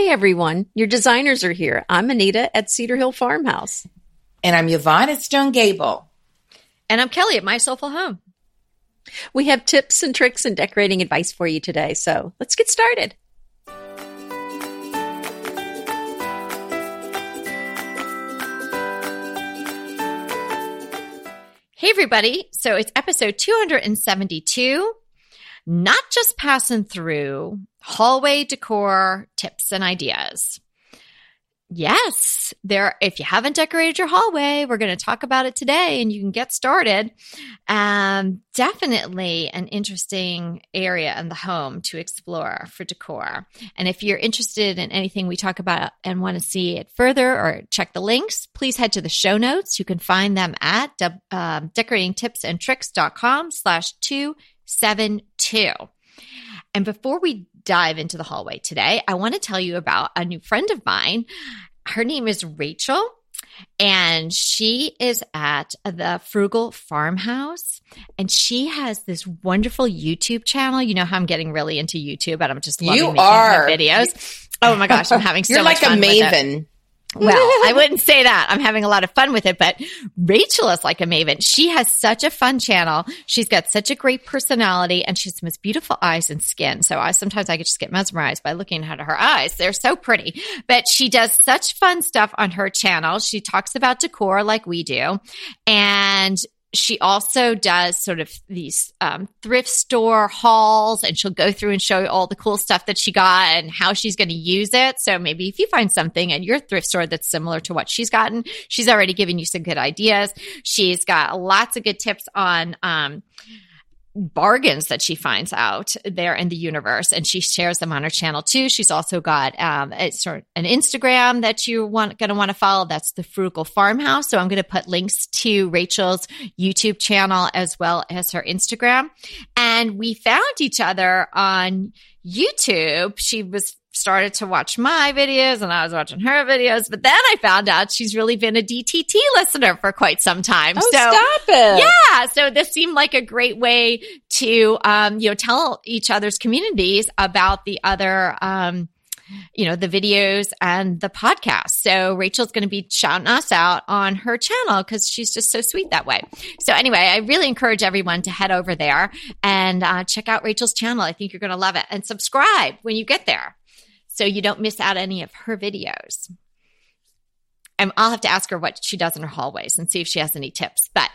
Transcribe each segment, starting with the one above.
Hey everyone, your designers are here. I'm Anita at Cedar Hill Farmhouse. And I'm Yvonne at Stone Gable. And I'm Kelly at My Soulful Home. We have tips and tricks and decorating advice for you today, so let's get started. Hey everybody, so it's episode 272. Not just passing through hallway decor tips and ideas. Yes, there. If you haven't decorated your hallway, we're going to talk about it today, and you can get started. Um, definitely an interesting area in the home to explore for decor. And if you're interested in anything we talk about and want to see it further or check the links, please head to the show notes. You can find them at uh, decoratingtipsandtricks.com slash two seven two. And before we dive into the hallway today, I want to tell you about a new friend of mine. Her name is Rachel, and she is at the Frugal Farmhouse. And she has this wonderful YouTube channel. You know how I'm getting really into YouTube, and I'm just loving you making are. videos. Oh my gosh, I'm having so You're much like a fun it. maven. Well, I wouldn't say that. I'm having a lot of fun with it, but Rachel is like a maven. She has such a fun channel. She's got such a great personality and she has the most beautiful eyes and skin. So I sometimes I could just get mesmerized by looking at her eyes. They're so pretty, but she does such fun stuff on her channel. She talks about decor like we do and she also does sort of these um, thrift store hauls and she'll go through and show you all the cool stuff that she got and how she's going to use it. So maybe if you find something at your thrift store that's similar to what she's gotten, she's already given you some good ideas. She's got lots of good tips on, um, bargains that she finds out there in the universe and she shares them on her channel too. She's also got um a, sort an instagram that you want going to want to follow. That's the frugal farmhouse. So i'm going to put links to rachel's youtube channel as well as her instagram. And we found each other on youtube. She was started to watch my videos and I was watching her videos. But then I found out she's really been a DTT listener for quite some time. Oh, so stop it. yeah. So this seemed like a great way to, um, you know, tell each other's communities about the other, um, you know, the videos and the podcast. So Rachel's going to be shouting us out on her channel because she's just so sweet that way. So anyway, I really encourage everyone to head over there and uh, check out Rachel's channel. I think you're going to love it and subscribe when you get there so you don't miss out any of her videos. And I'll have to ask her what she does in her hallways and see if she has any tips. But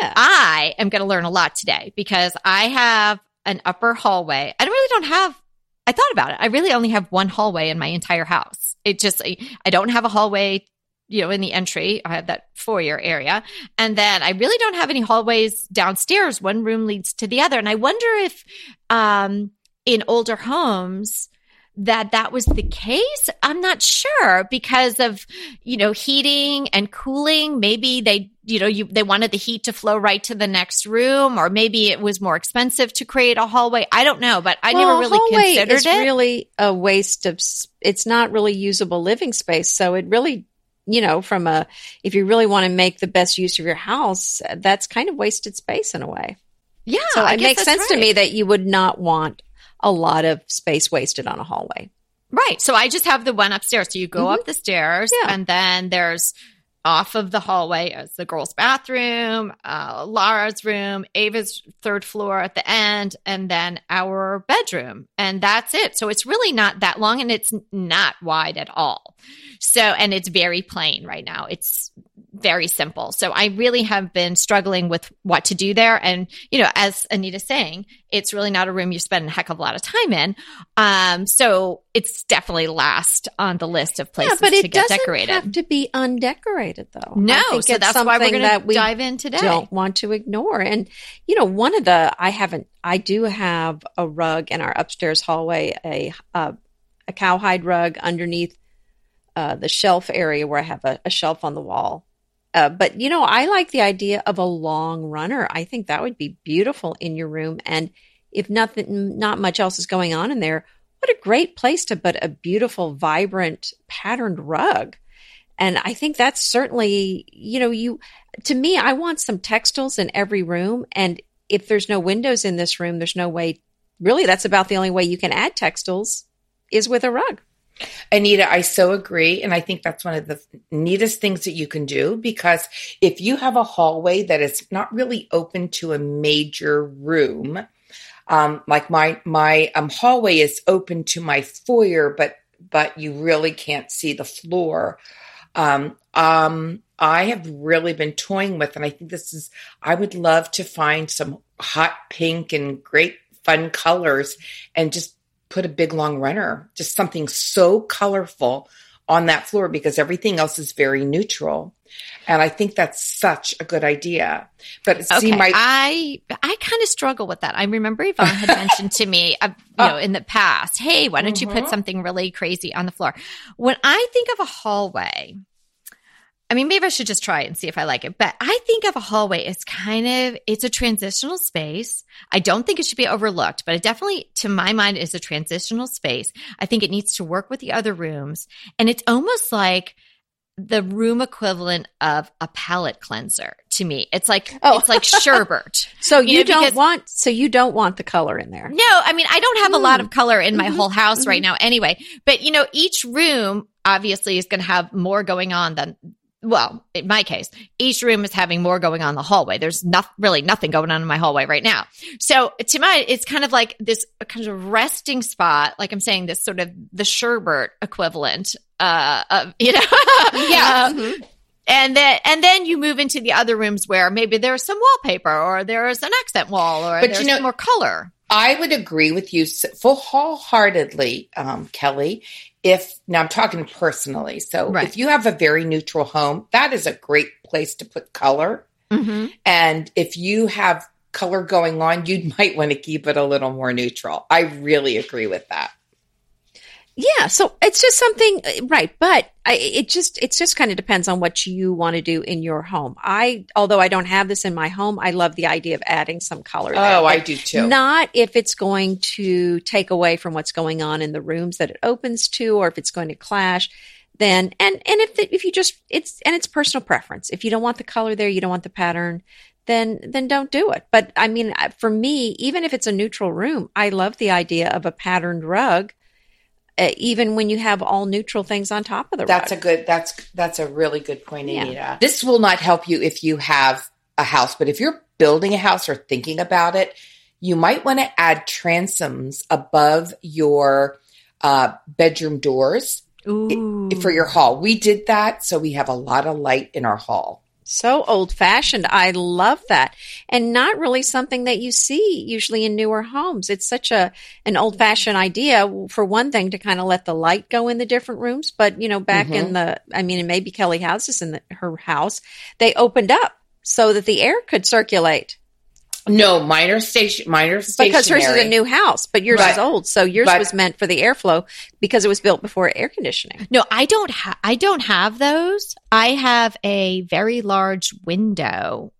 Yeah. I am going to learn a lot today because I have an upper hallway. I really don't have, I thought about it. I really only have one hallway in my entire house. It just, I don't have a hallway, you know, in the entry. I have that foyer area. And then I really don't have any hallways downstairs. One room leads to the other. And I wonder if, um, in older homes, that that was the case. I'm not sure because of, you know, heating and cooling. Maybe they, you know, you, they wanted the heat to flow right to the next room, or maybe it was more expensive to create a hallway. I don't know, but I well, never really hallway considered is it. really a waste of. It's not really usable living space, so it really, you know, from a if you really want to make the best use of your house, that's kind of wasted space in a way. yeah. So it makes sense to me that you would not want a lot of space wasted on a hallway. Right. So I just have the one upstairs. So you go Mhm. up the stairs Yeah. and then there's off of the hallway is the girls' bathroom, uh, Laura's room, Ava's third floor at the end, and then our bedroom. And that's it. So it's really not that long and it's not wide at all. So, and it's very plain right now. It's very simple. So I really have been struggling with what to do there. And, you know, as Anita's saying, it's really not a room you spend a heck of a lot of time in. Um, so it's definitely last on the list of places yeah, but to it get doesn't decorated. have to be undecorated, though. no, I think so it's that's why we're going to we dive in today. don't want to ignore. And you know, one of the I haven't. I do have a rug in our upstairs hallway, a uh, a cowhide rug underneath uh, the shelf area where I have a, a shelf on the wall. Uh, but you know, I like the idea of a long runner. I think that would be beautiful in your room. And if nothing, not much else is going on in there, what a great place to put a beautiful, vibrant, patterned rug. And I think that's certainly, you know, you, to me, I want some textiles in every room. And if there's no windows in this room, there's no way, really, that's about the only way you can add textiles is with a rug. Anita, I so agree. And I think that's one of the neatest things that you can do because if you have a hallway that is not really open to a major room, um, like my my um, hallway is open to my foyer, but but you really can't see the floor. Um, um, I have really been toying with, and I think this is. I would love to find some hot pink and great fun colors, and just put a big long runner, just something so colorful on that floor because everything else is very neutral. And I think that's such a good idea. But okay. see, my I I kind of struggle with that. I remember Yvonne had mentioned to me, uh, you know, in the past, hey, why don't mm-hmm. you put mm-hmm. something really crazy on the floor? When I think of a hallway, I mean, maybe I should just try it and see if I like it. But I think of a hallway as kind of, it's a transitional space. I don't think it should be overlooked, but it definitely, to my mind, is a transitional space. I think it needs to work with the other rooms. And it's almost like, the room equivalent of a palate cleanser to me. It's like oh. it's like sherbet. so you, you know, don't because, want so you don't want the color in there. No, I mean I don't have mm. a lot of color in my mm-hmm. whole house mm-hmm. right now anyway. But you know, each room obviously is going to have more going on than well, in my case, each room is having more going on in the hallway. There's not really nothing going on in my hallway right now. So to my, it's kind of like this kind of resting spot. Like I'm saying, this sort of the sherbet equivalent, uh, of, you know, yeah. mm-hmm. And then, and then you move into the other rooms where maybe there's some wallpaper or there's an accent wall or but there's you know, more color. I would agree with you full wholeheartedly, um, Kelly if now I'm talking personally. So right. if you have a very neutral home, that is a great place to put color. Mm-hmm. And if you have color going on, you might want to keep it a little more neutral. I really agree with that. Yeah, so it's just something uh, right, but I, it just it just kind of depends on what you want to do in your home. I although I don't have this in my home, I love the idea of adding some color. There, oh, I do too. Not if it's going to take away from what's going on in the rooms that it opens to, or if it's going to clash. Then and and if the, if you just it's and it's personal preference. If you don't want the color there, you don't want the pattern, then then don't do it. But I mean, uh, for me, even if it's a neutral room, I love the idea of a patterned rug uh, even when you have all neutral things on top of the that's rug. a good that's that's a really good point anita yeah. this will not help you if you have a house but if you're building a house or thinking about it you might want to add transoms above your uh, bedroom doors Ooh. for your hall we did that so we have a lot of light in our hall so old fashioned. I love that. And not really something that you see usually in newer homes. It's such a, an old fashioned idea for one thing to kind of let the light go in the different rooms. But, you know, back mm-hmm. in the, I mean, and maybe Kelly houses in the, her house, they opened up so that the air could circulate. No, minor station, minor stationary. Because hers is a new house, but yours right. is old. So yours but, was meant for the airflow because it was built before air conditioning. No, I don't have, I don't have those. I have a very large window.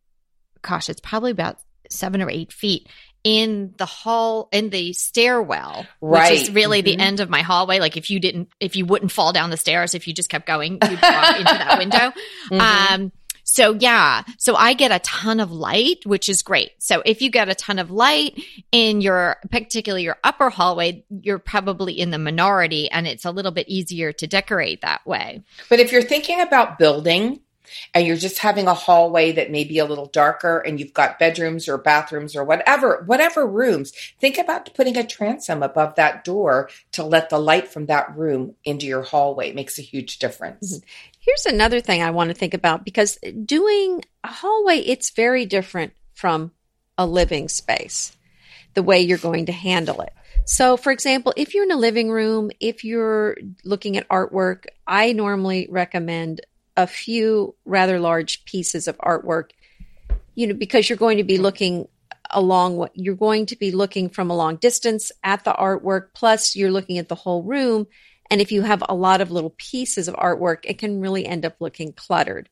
Gosh, it's probably about seven or eight feet in the hall in the stairwell right. which is really mm-hmm. the end of my hallway like if you didn't if you wouldn't fall down the stairs if you just kept going you'd walk into that window mm-hmm. um so yeah, so I get a ton of light, which is great. So if you get a ton of light in your, particularly your upper hallway, you're probably in the minority and it's a little bit easier to decorate that way. But if you're thinking about building, and you're just having a hallway that may be a little darker and you've got bedrooms or bathrooms or whatever whatever rooms think about putting a transom above that door to let the light from that room into your hallway it makes a huge difference mm-hmm. Here's another thing I want to think about because doing a hallway, it's very different from a living space, the way you're going to handle it. So, for example, if you're in a living room, if you're looking at artwork, I normally recommend a few rather large pieces of artwork, you know, because you're going to be looking along what you're going to be looking from a long distance at the artwork, plus you're looking at the whole room and if you have a lot of little pieces of artwork, it can really end up looking cluttered.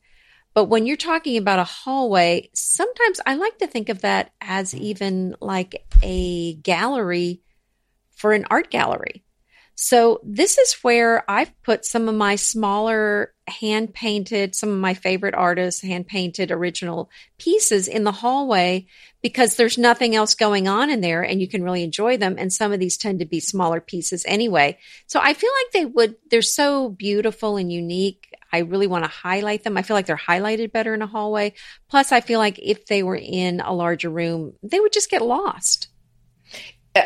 But when you're talking about a hallway, sometimes I like to think of that as even like a gallery for an art gallery. So this is where I've put some of my smaller hand painted, some of my favorite artists hand painted original pieces in the hallway because there's nothing else going on in there and you can really enjoy them. And some of these tend to be smaller pieces anyway. So I feel like they would, they're so beautiful and unique. I really want to highlight them. I feel like they're highlighted better in a hallway. Plus, I feel like if they were in a larger room, they would just get lost.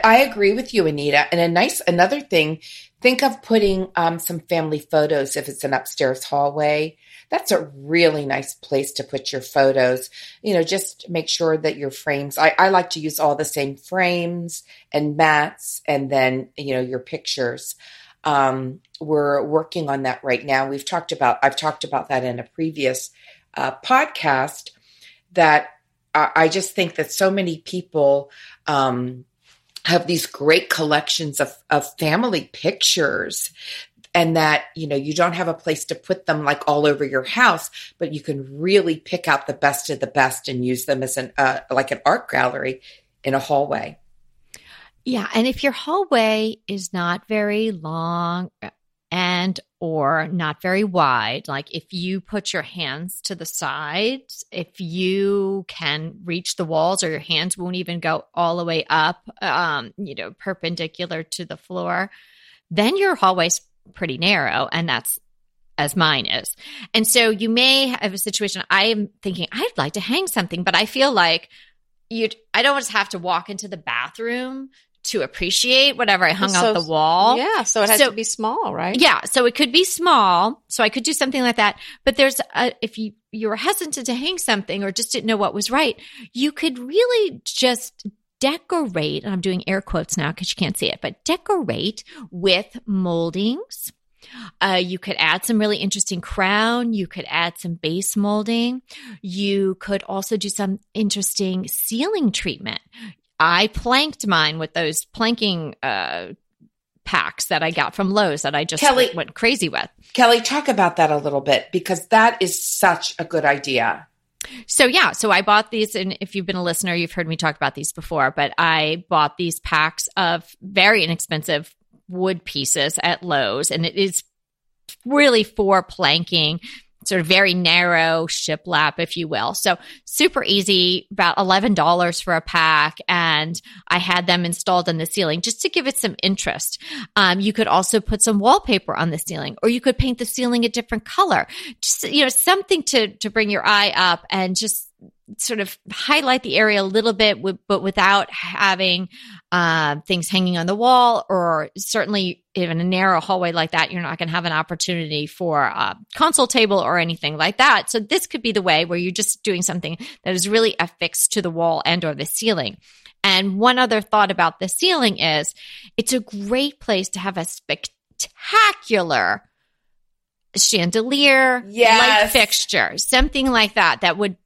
I agree with you, Anita. And a nice, another thing, think of putting um, some family photos if it's an upstairs hallway. That's a really nice place to put your photos. You know, just make sure that your frames, I, I like to use all the same frames and mats and then, you know, your pictures. Um, we're working on that right now. We've talked about, I've talked about that in a previous uh, podcast that I, I, just think that so many people, um, have these great collections of, of family pictures and that you know you don't have a place to put them like all over your house but you can really pick out the best of the best and use them as an uh, like an art gallery in a hallway. Yeah and if your hallway is not very long and or not very wide like if you put your hands to the sides if you can reach the walls or your hands won't even go all the way up um you know perpendicular to the floor then your hallway's pretty narrow and that's as mine is and so you may have a situation i am thinking i'd like to hang something but i feel like you i don't just have to walk into the bathroom to appreciate whatever I hung so, out the wall. Yeah. So it has so, to be small, right? Yeah. So it could be small. So I could do something like that. But there's a, if you, you were hesitant to hang something or just didn't know what was right, you could really just decorate. And I'm doing air quotes now because you can't see it, but decorate with moldings. Uh, you could add some really interesting crown. You could add some base molding. You could also do some interesting ceiling treatment. I planked mine with those planking uh, packs that I got from Lowe's that I just Kelly, went crazy with. Kelly, talk about that a little bit because that is such a good idea. So yeah, so I bought these, and if you've been a listener, you've heard me talk about these before. But I bought these packs of very inexpensive wood pieces at Lowe's, and it is really for planking sort of very narrow shiplap, if you will. So super easy, about $11 for a pack. And I had them installed in the ceiling just to give it some interest. Um, you could also put some wallpaper on the ceiling or you could paint the ceiling a different color. Just, you know, something to, to bring your eye up and just sort of highlight the area a little bit, but without having uh, things hanging on the wall, or certainly in a narrow hallway like that, you're not going to have an opportunity for a console table or anything like that. So this could be the way where you're just doing something that is really affixed to the wall and or the ceiling. And one other thought about the ceiling is it's a great place to have a spectacular chandelier, yes. light fixture, something like that, that would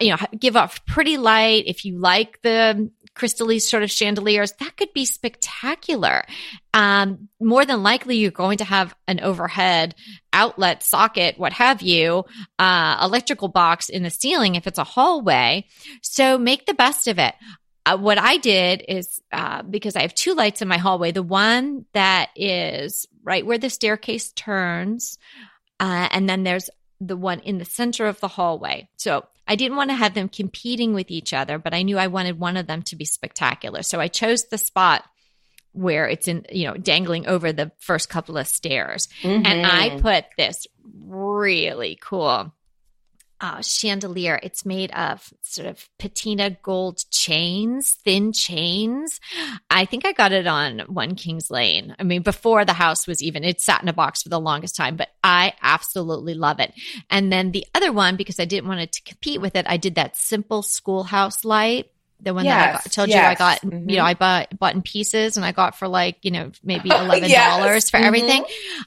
you know, give off pretty light. If you like the crystally sort of chandeliers, that could be spectacular. Um, more than likely, you're going to have an overhead outlet socket, what have you, uh, electrical box in the ceiling if it's a hallway. So make the best of it. Uh, what I did is uh, because I have two lights in my hallway, the one that is right where the staircase turns, uh, and then there's the one in the center of the hallway. So I didn't want to have them competing with each other, but I knew I wanted one of them to be spectacular. So I chose the spot where it's in, you know, dangling over the first couple of stairs. Mm-hmm. And I mm-hmm. put this really cool uh, chandelier. It's made of sort of patina gold chains, thin chains. I think I got it on One Kings Lane. I mean, before the house was even, it sat in a box for the longest time, but I absolutely love it. And then the other one, because I didn't want it to compete with it, I did that simple schoolhouse light the one yes, that I got, told yes. you I got, mm-hmm. you know, I bought, bought in pieces and I got for like, you know, maybe $11 yes. for mm-hmm. everything,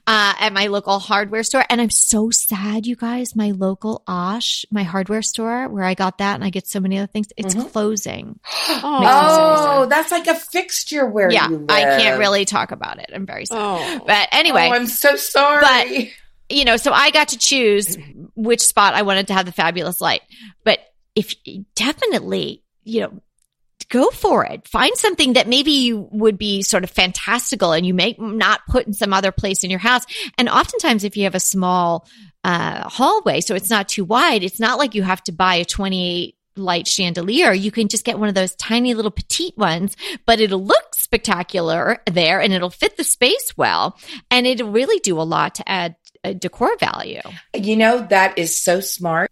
uh, at my local hardware store. And I'm so sad, you guys, my local Osh, my hardware store where I got that and I get so many other things, it's mm-hmm. closing. oh, that's like a fixture where yeah, I can't really talk about it. I'm very sad. Oh. But anyway. Oh, I'm so sorry. But, you know, so I got to choose which spot I wanted to have the fabulous light. But if definitely you know, go for it. Find something that maybe you would be sort of fantastical and you may not put in some other place in your house. And oftentimes, if you have a small uh, hallway, so it's not too wide, it's not like you have to buy a 28 light chandelier. You can just get one of those tiny little petite ones, but it'll look spectacular there and it'll fit the space well. And it'll really do a lot to add a decor value. You know, that is so smart.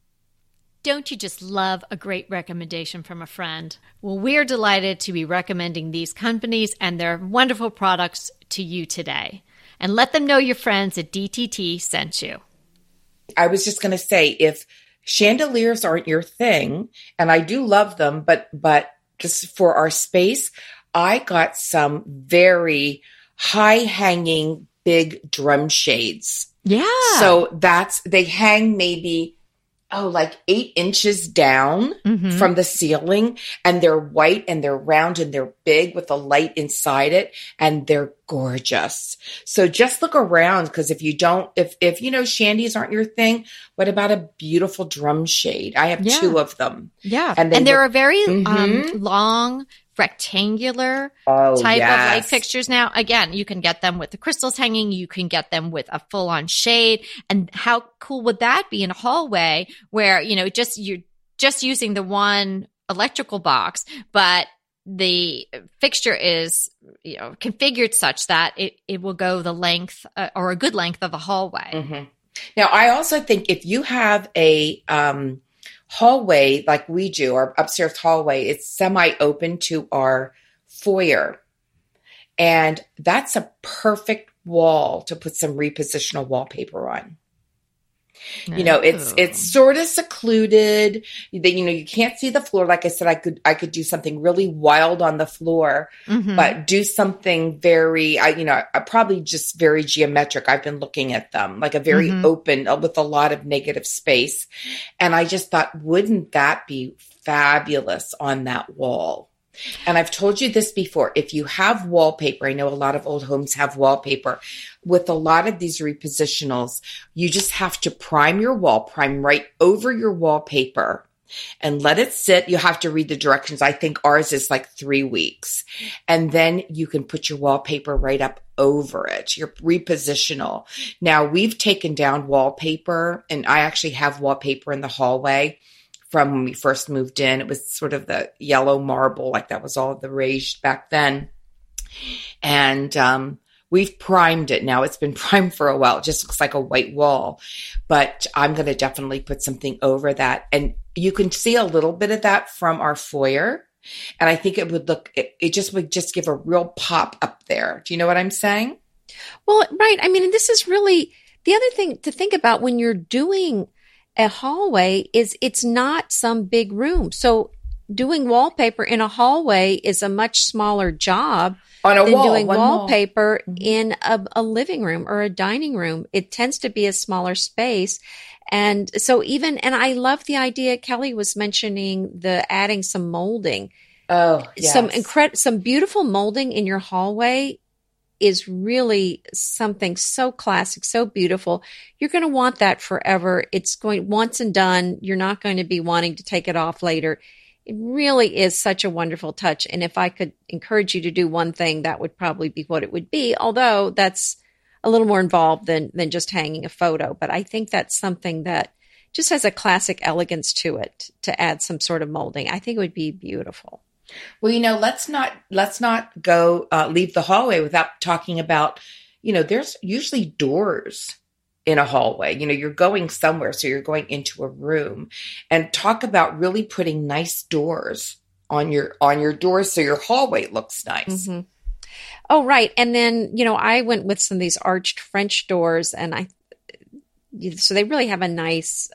Don't you just love a great recommendation from a friend? Well, we're delighted to be recommending these companies and their wonderful products to you today. And let them know your friends at DTT sent you. I was just going to say if chandeliers aren't your thing, and I do love them, but but just for our space, I got some very high hanging big drum shades. Yeah. So that's they hang maybe oh, like eight inches down Mhm. from the ceiling and they're white and they're round and they're big with a light inside it and they're gorgeous. So just look around because if you don't, if, if you know chandies aren't your thing, what about a beautiful drum shade? I have Yeah. two of them. Yeah. And And, they there look- are very um, Mhm. long, rectangular Oh, type of light fixtures now. Again, you can get them with the crystals hanging, you can get them with a full on shade. And how cool would that be in a hallway where, you know, just you're just using the one electrical box, but the fixture is you know configured such that it, it will go the length uh, or a good length of a hallway. Mhm. Now, I also think if you have a um, hallway like we do, our upstairs hallway, it's semi open to our foyer. And that's a perfect wall to put some repositional wallpaper on. You know, it's it's sort of secluded. That you know, you can't see the floor. Like I said, I could I could do something really wild on the floor Mhm. but do something very i you know I probably just very geometric i've been looking at them like a very Mhm. open uh, with a lot of negative space and i just thought wouldn't that be fabulous on that wall and i've told you this before if you have wallpaper i know a lot of old homes have wallpaper with a lot of these repositionals you just have to prime your wall prime right over your wallpaper and let it sit. You have to read the directions. I think ours is like three weeks. And then you can put your wallpaper right up over it, your repositional. Now we've taken down wallpaper and I actually have wallpaper in the hallway from when we first moved in. It was sort of the yellow marble, like that was all the rage back then. And, um, We've primed it now. It's been primed for a while. It just looks like a white wall, but I'm going to definitely put something over that. And you can see a little bit of that from our foyer. And I think it would look, it, it just would just give a real pop up there. Do you know what I'm saying? Well, right. I mean, this is really the other thing to think about when you're doing a hallway is it's not some big room. So doing wallpaper in a hallway is a much smaller job On a than wall, doing one wall. wallpaper Mhm. in a, a living room or a dining room. It tends to be a smaller space. And so even, and I love the idea Kelly was mentioning the adding some molding Oh, yes. some incredible, some beautiful molding in your hallway is really something so classic, so beautiful. You're going to want that forever. It's going once and done. You're not going to be wanting to take it off later. It really is such a wonderful touch. And if I could encourage you to do one thing, that would probably be what it would be. Although that's a little more involved than than just hanging a photo. But I think that's something that just has a classic elegance to it to add some sort of molding. I think it would be beautiful. Well, you know, let's not let's not go uh, leave the hallway without talking about. You know, there's usually doors in a hallway. You know, you're going somewhere, so you're going into a room, and talk about really putting nice doors on your on your doors so your hallway looks nice. Mhm. Oh, right. And then, you know, I went with some of these arched French doors and I, so they really have a nice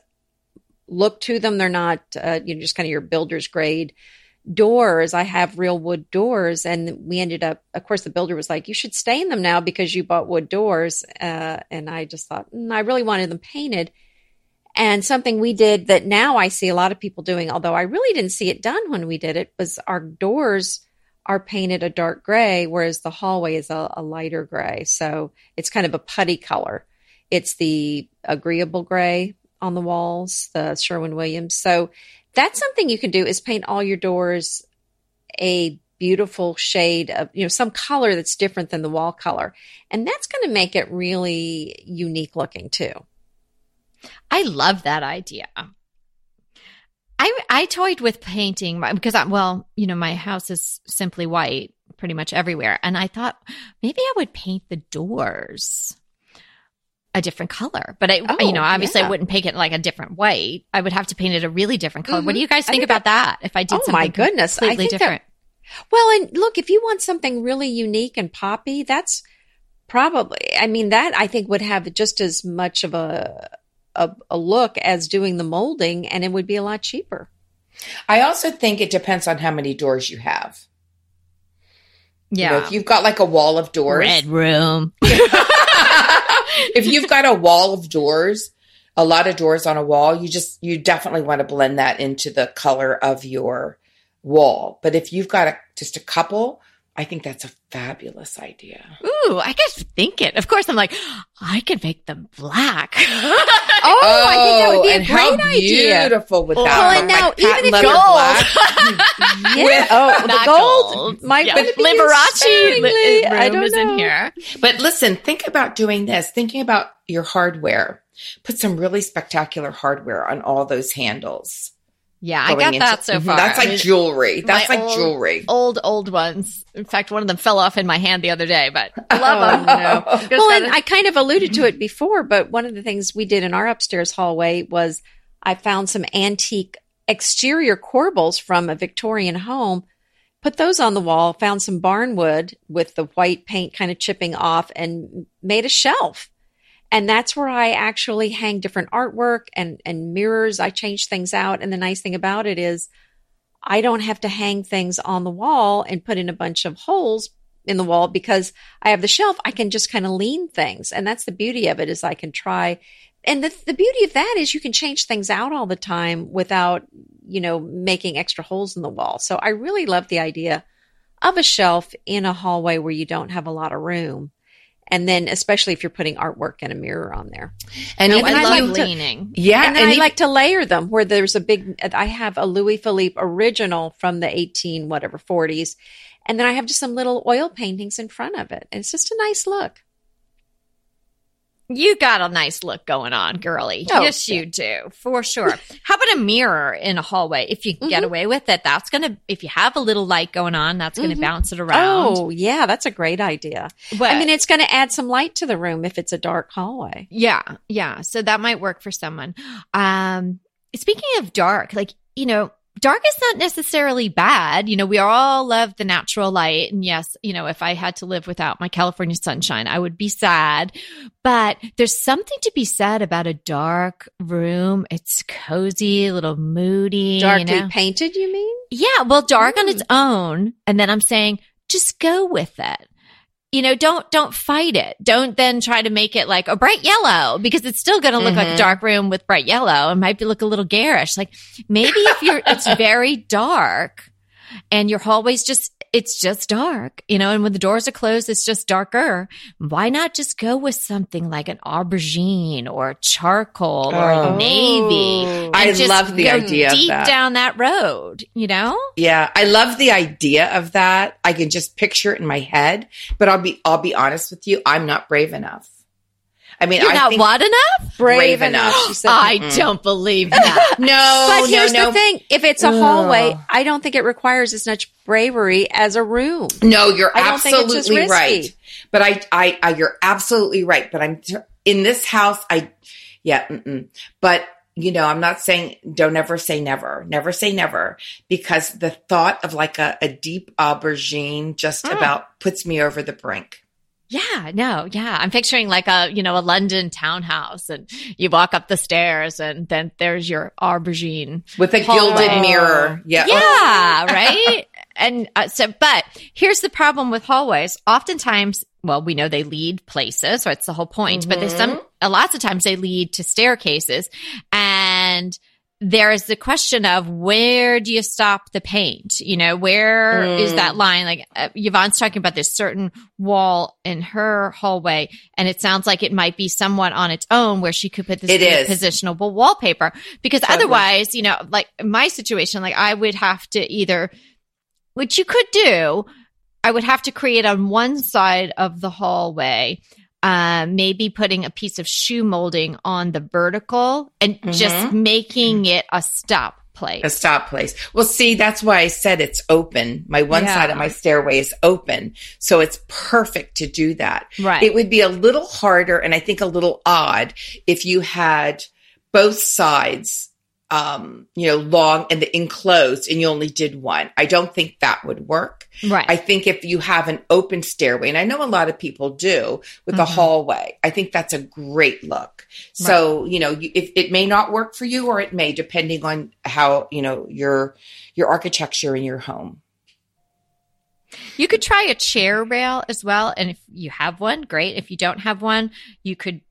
look to them. They're not, uh, you know, just kind of your builder's grade doors. I have real wood doors and we ended up, of course, the builder was like, you should stain them now because you bought wood doors. Uh, and I just thought, mm, I really wanted them painted. And something we did that now I see a lot of people doing, although I really didn't see it done when we did it, was our doors are painted a dark gray, whereas the hallway is a, a lighter gray. So it's kind of a putty color. It's the agreeable gray on the walls, the Sherwin Williams. So that's something you can do is paint all your doors a beautiful shade of, you know, some color that's different than the wall color. And that's going to make it really unique looking too. I love that idea. I I toyed with painting because I'm well, you know, my house is simply white pretty much everywhere, and I thought maybe I would paint the doors a different color. But I, Oh, you know, obviously yeah. I wouldn't paint it like a different white. I would have to paint it a really different color. What do Mhm. you guys think think about that? If I did Oh something my goodness. I completely think that- different. Well, and look, if you want something really unique and poppy, that's probably, I mean, that I think would have just as much of a, a, a look as doing the molding and it would be a lot cheaper. I also think it depends on how many doors you have. You know, yeah. if you've got like a wall of doors, Red room. if you've got a wall of doors, a lot of doors on a wall, you just you definitely want to blend that into the color of your wall. But if you've got a, just a couple, I think that's a fabulous idea. Ooh, I could think it. Of course, I'm like, I could make them black. Oh, I think that would be a oh, and how great idea. beautiful would Well, that and now, like even patent if leather gold. black. Yeah. Oh, the gold gold. might yeah. wanna be Liberace sparingly. li- I don't is in know. here. But listen, think about doing this. Thinking about your hardware. Put some really spectacular hardware on all those handles. Yeah, I got into- that so Mhm. far. That's I like mean, jewelry. That's my like old- jewelry. old, old ones. In fact, one of them fell off in my hand the other day, but I love Oh, them. no. Just well, and I kind of alluded to it before, but one of the things we did in our upstairs hallway was I found some antique exterior corbels from a Victorian home, put those on the wall, found some barnwood with the white paint kind of chipping off, and made a shelf. And that's where I actually hang different artwork and, and mirrors. I change things out. And the nice thing about it is I don't have to hang things on the wall and put in a bunch of holes in the wall because I have the shelf. I can just kind of lean things. And that's the beauty of it is I can try. And the, the beauty of that is you can change things out all the time without, you know, making extra holes in the wall. So I really love the idea of a shelf in a hallway where you don't have a lot of room. And then, especially if you're putting artwork and a mirror on there. And No, I I love like to- leaning. yeah, and then I even- like to layer them where there's a big, I have a Louis Philippe original from the 18, whatever, 40s. And then I have just some little oil paintings in front of it. And it's just a nice look. You got a nice look going on, girly. Oh, yes, you do, for sure. How about a mirror in a hallway? If you can get away with it, that's going to, if you have a little light going on, that's going to Mhm. bounce it around. Oh, yeah, that's a great idea. But- I mean, it's going to add some light to the room if it's a dark hallway. Yeah, yeah. So that might work for someone. Um, speaking of dark, like, you know, dark is not necessarily bad. You know, we all love the natural light. And yes, you know, if I had to live without my California sunshine, I would be sad. But there's something to be said about a dark room. It's cozy, a little moody. Darkly you know? painted, you mean? Yeah, well, dark on Mm. its own, and then I'm saying just go with it. You know, don't don't fight it. Don't then try to make it like a bright yellow because it's still going to look like a Mhm. dark room with bright yellow. It might be look a little garish. Like maybe if you're it's very dark and your hallway's just it's just dark, you know, and when the doors are closed, it's just darker. Why not just go with something like an aubergine or charcoal or Oh. navy? Oh. I just love the go idea of deep down that road, you know? Yeah, I love the idea of that. I can just picture it in my head, but I'll be I'll be honest with you, I'm not brave enough. I mean, You're I not think what enough? brave, brave enough. enough. She said, I Mm-mm. don't believe that. no, but here's no, no. the thing: if it's a hallway, Ugh. I don't think it requires as much bravery as a room. No, you're I don't think it's as absolutely right. But I, I, I, you're absolutely right. But I'm in this house. I, yeah. Mm-mm. But you know, I'm not saying don't ever say never. Never say never because the thought of like a, a deep aubergine just Mm. about puts me over the brink. Yeah, no, yeah. I'm picturing like a, you know, a London townhouse and you walk up the stairs and then there's your aubergine. with a Hallway. gilded mirror. Yeah. Yeah, right? And uh, so, but here's the problem with hallways. Oftentimes, well, we know they lead places, so it's the whole point, but there's some, uh, lots of times they lead to staircases. And there is the question of where do you stop the paint? You know, where is Mm. that line? Like uh, Yvonne's talking about this certain wall in her hallway, and it sounds like it might be somewhat on its own where she could put this It is. positionable wallpaper because Totally. otherwise, you know, like my situation, like I would have to either which you could do, I would have to create on one side of the hallway, uh, maybe putting a piece of shoe molding on the vertical and Mhm. just making it a stop place. a stop place. Well, see, that's why I said it's open. My one Yeah. side of my stairway is open. So it's perfect to do that. Right. It would be a little harder and I think a little odd if you had both sides, um, you know, long and the enclosed and you only did one. I don't think that would work. right. I think if you have an open stairway, and I know a lot of people do with the Mhm. hallway, I think that's a great look. So, you know, you, if it may not work for you or it may, depending on how, you know, your, your architecture in your home. You could try a chair rail as well. And if you have one, great. If you don't have one, you could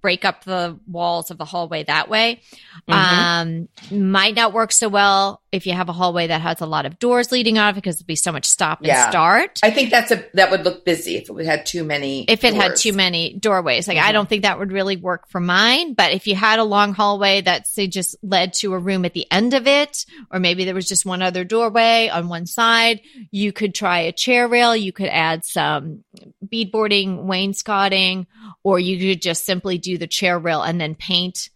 break up the walls of the hallway that way. Mhm. Um, might not work so well if you have a hallway that has a lot of doors leading out of it because it'd be so much stop and Yeah. start. I think that's a, that would look busy if it had too many. if it had too many doorways. Like I Mhm. don't think that would really work for mine. But if you had a long hallway that say just led to a room at the end of it, or maybe there was just one other doorway on one side, you could try a chair rail. You could add some beadboarding, wainscoting, or you could just simply do the chair rail and then paint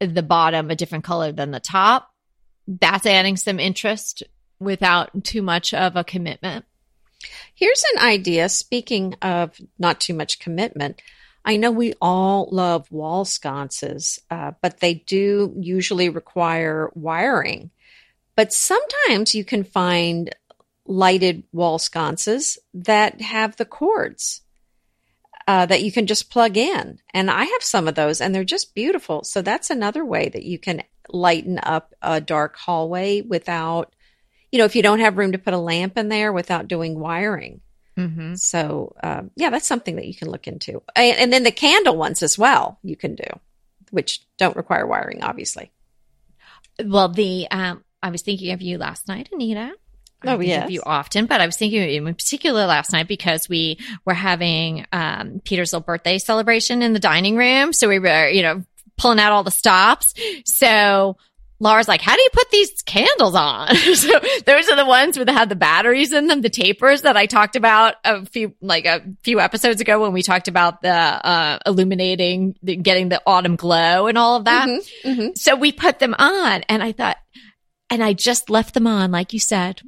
the bottom a different color than the top. That's adding some interest without too much of a commitment. Here's an idea. Speaking of not too much commitment, I know we all love wall sconces, uh, but they do usually require wiring. But sometimes you can find lighted wall sconces that have the cords uh, that you can just plug in. And I have some of those, and they're just beautiful. So that's another way that you can lighten up a dark hallway without, you know, if you don't have room to put a lamp in there without doing wiring. Mm-hmm. So, um, yeah, that's something that you can look into. And, and then the candle ones as well, you can do, which don't require wiring, obviously. Well, the um, I was thinking of you last night, Anita. Oh, think yes. of you often, but I was thinking of you in particular last night because we were having um, Peter's little birthday celebration in the dining room. So we were, you know, pulling out all the stops. So Laura's like, how do you put these candles on? so those are the ones that have the batteries in them, the tapers that I talked about a few, like a few episodes ago when we talked about the, uh, illuminating, the, getting the autumn glow and all of that. Mhm, mhm. So we put them on and I thought, and I just left them on, like you said.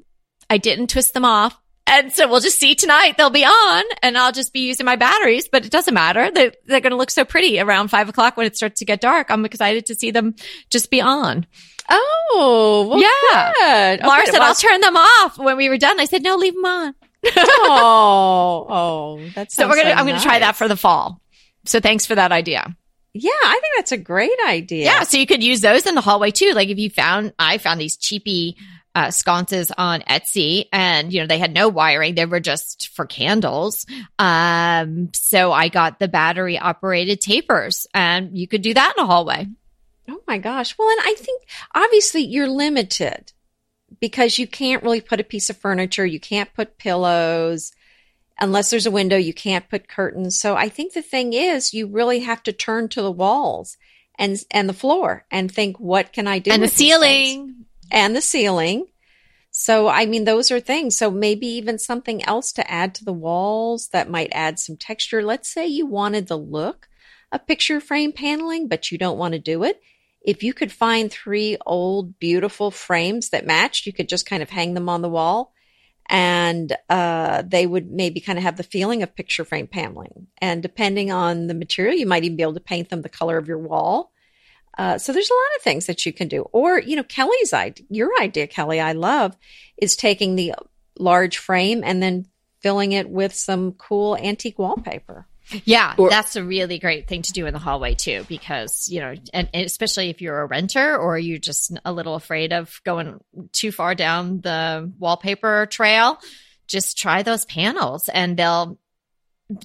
I didn't twist them off. And so we'll just see tonight. They'll be on and I'll just be using my batteries, but it doesn't matter. They're, they're going to look so pretty around five o'clock when it starts to get dark. I'm excited to see them just be on. Oh, well, Yeah. good. Laura Okay, said, well, I'll turn them off when we were done. I said, no, leave them on. oh, oh, that's So we're going to, I'm going to try that for the fall. So thanks for that idea. Yeah, I think that's a great idea. Yeah. So you could use those in the hallway too. Like if you found, I found these cheapy uh, sconces on Etsy and, you know, they had no wiring. They were just for candles. Um, so I got the battery operated tapers and you could do that in a hallway. Oh my gosh. Well, and I think obviously you're limited because you can't really put a piece of furniture, you can't put pillows. Unless there's a window, you can't put curtains. So I think the thing is you really have to turn to the walls and and the floor and think what can I do and the ceiling. And the ceiling. So, I mean, those are things. So, maybe even something else to add to the walls that might add some texture. Let's say you wanted the look of picture frame paneling, but you don't want to do it. If you could find three old, beautiful frames that matched, you could just kind of hang them on the wall and uh, they would maybe kind of have the feeling of picture frame paneling. And depending on the material, you might even be able to paint them the color of your wall. Uh, so there's a lot of things that you can do. Or, you know, Kelly's idea, your idea, Kelly, I love, is taking the large frame and then filling it with some cool antique wallpaper. Yeah, Or- that's a really great thing to do in the hallway too, because you know, and, and especially if you're a renter or you're just a little afraid of going too far down the wallpaper trail, just try those panels, and they'll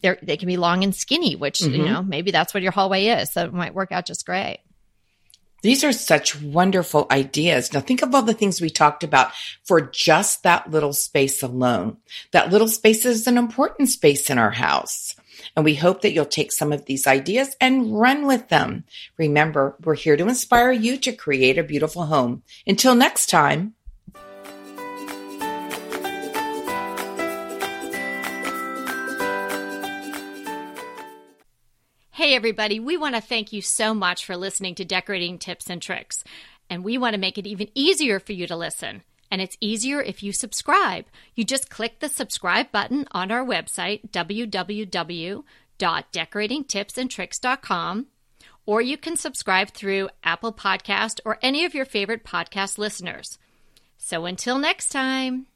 they they can be long and skinny, which you Mhm. know maybe that's what your hallway is, so it might work out just great. These are such wonderful ideas. Now think of all the things we talked about for just that little space alone. That little space is an important space in our house. And we hope that you'll take some of these ideas and run with them. Remember, we're here to inspire you to create a beautiful home. Until next time. Hey, everybody, we want to thank you so much for listening to Decorating Tips and Tricks. And we want to make it even easier for you to listen. And it's easier if you subscribe. You just click the subscribe button on our website, www.decoratingtipsandtricks.com, or you can subscribe through Apple Podcast or any of your favorite podcast listeners. So until next time.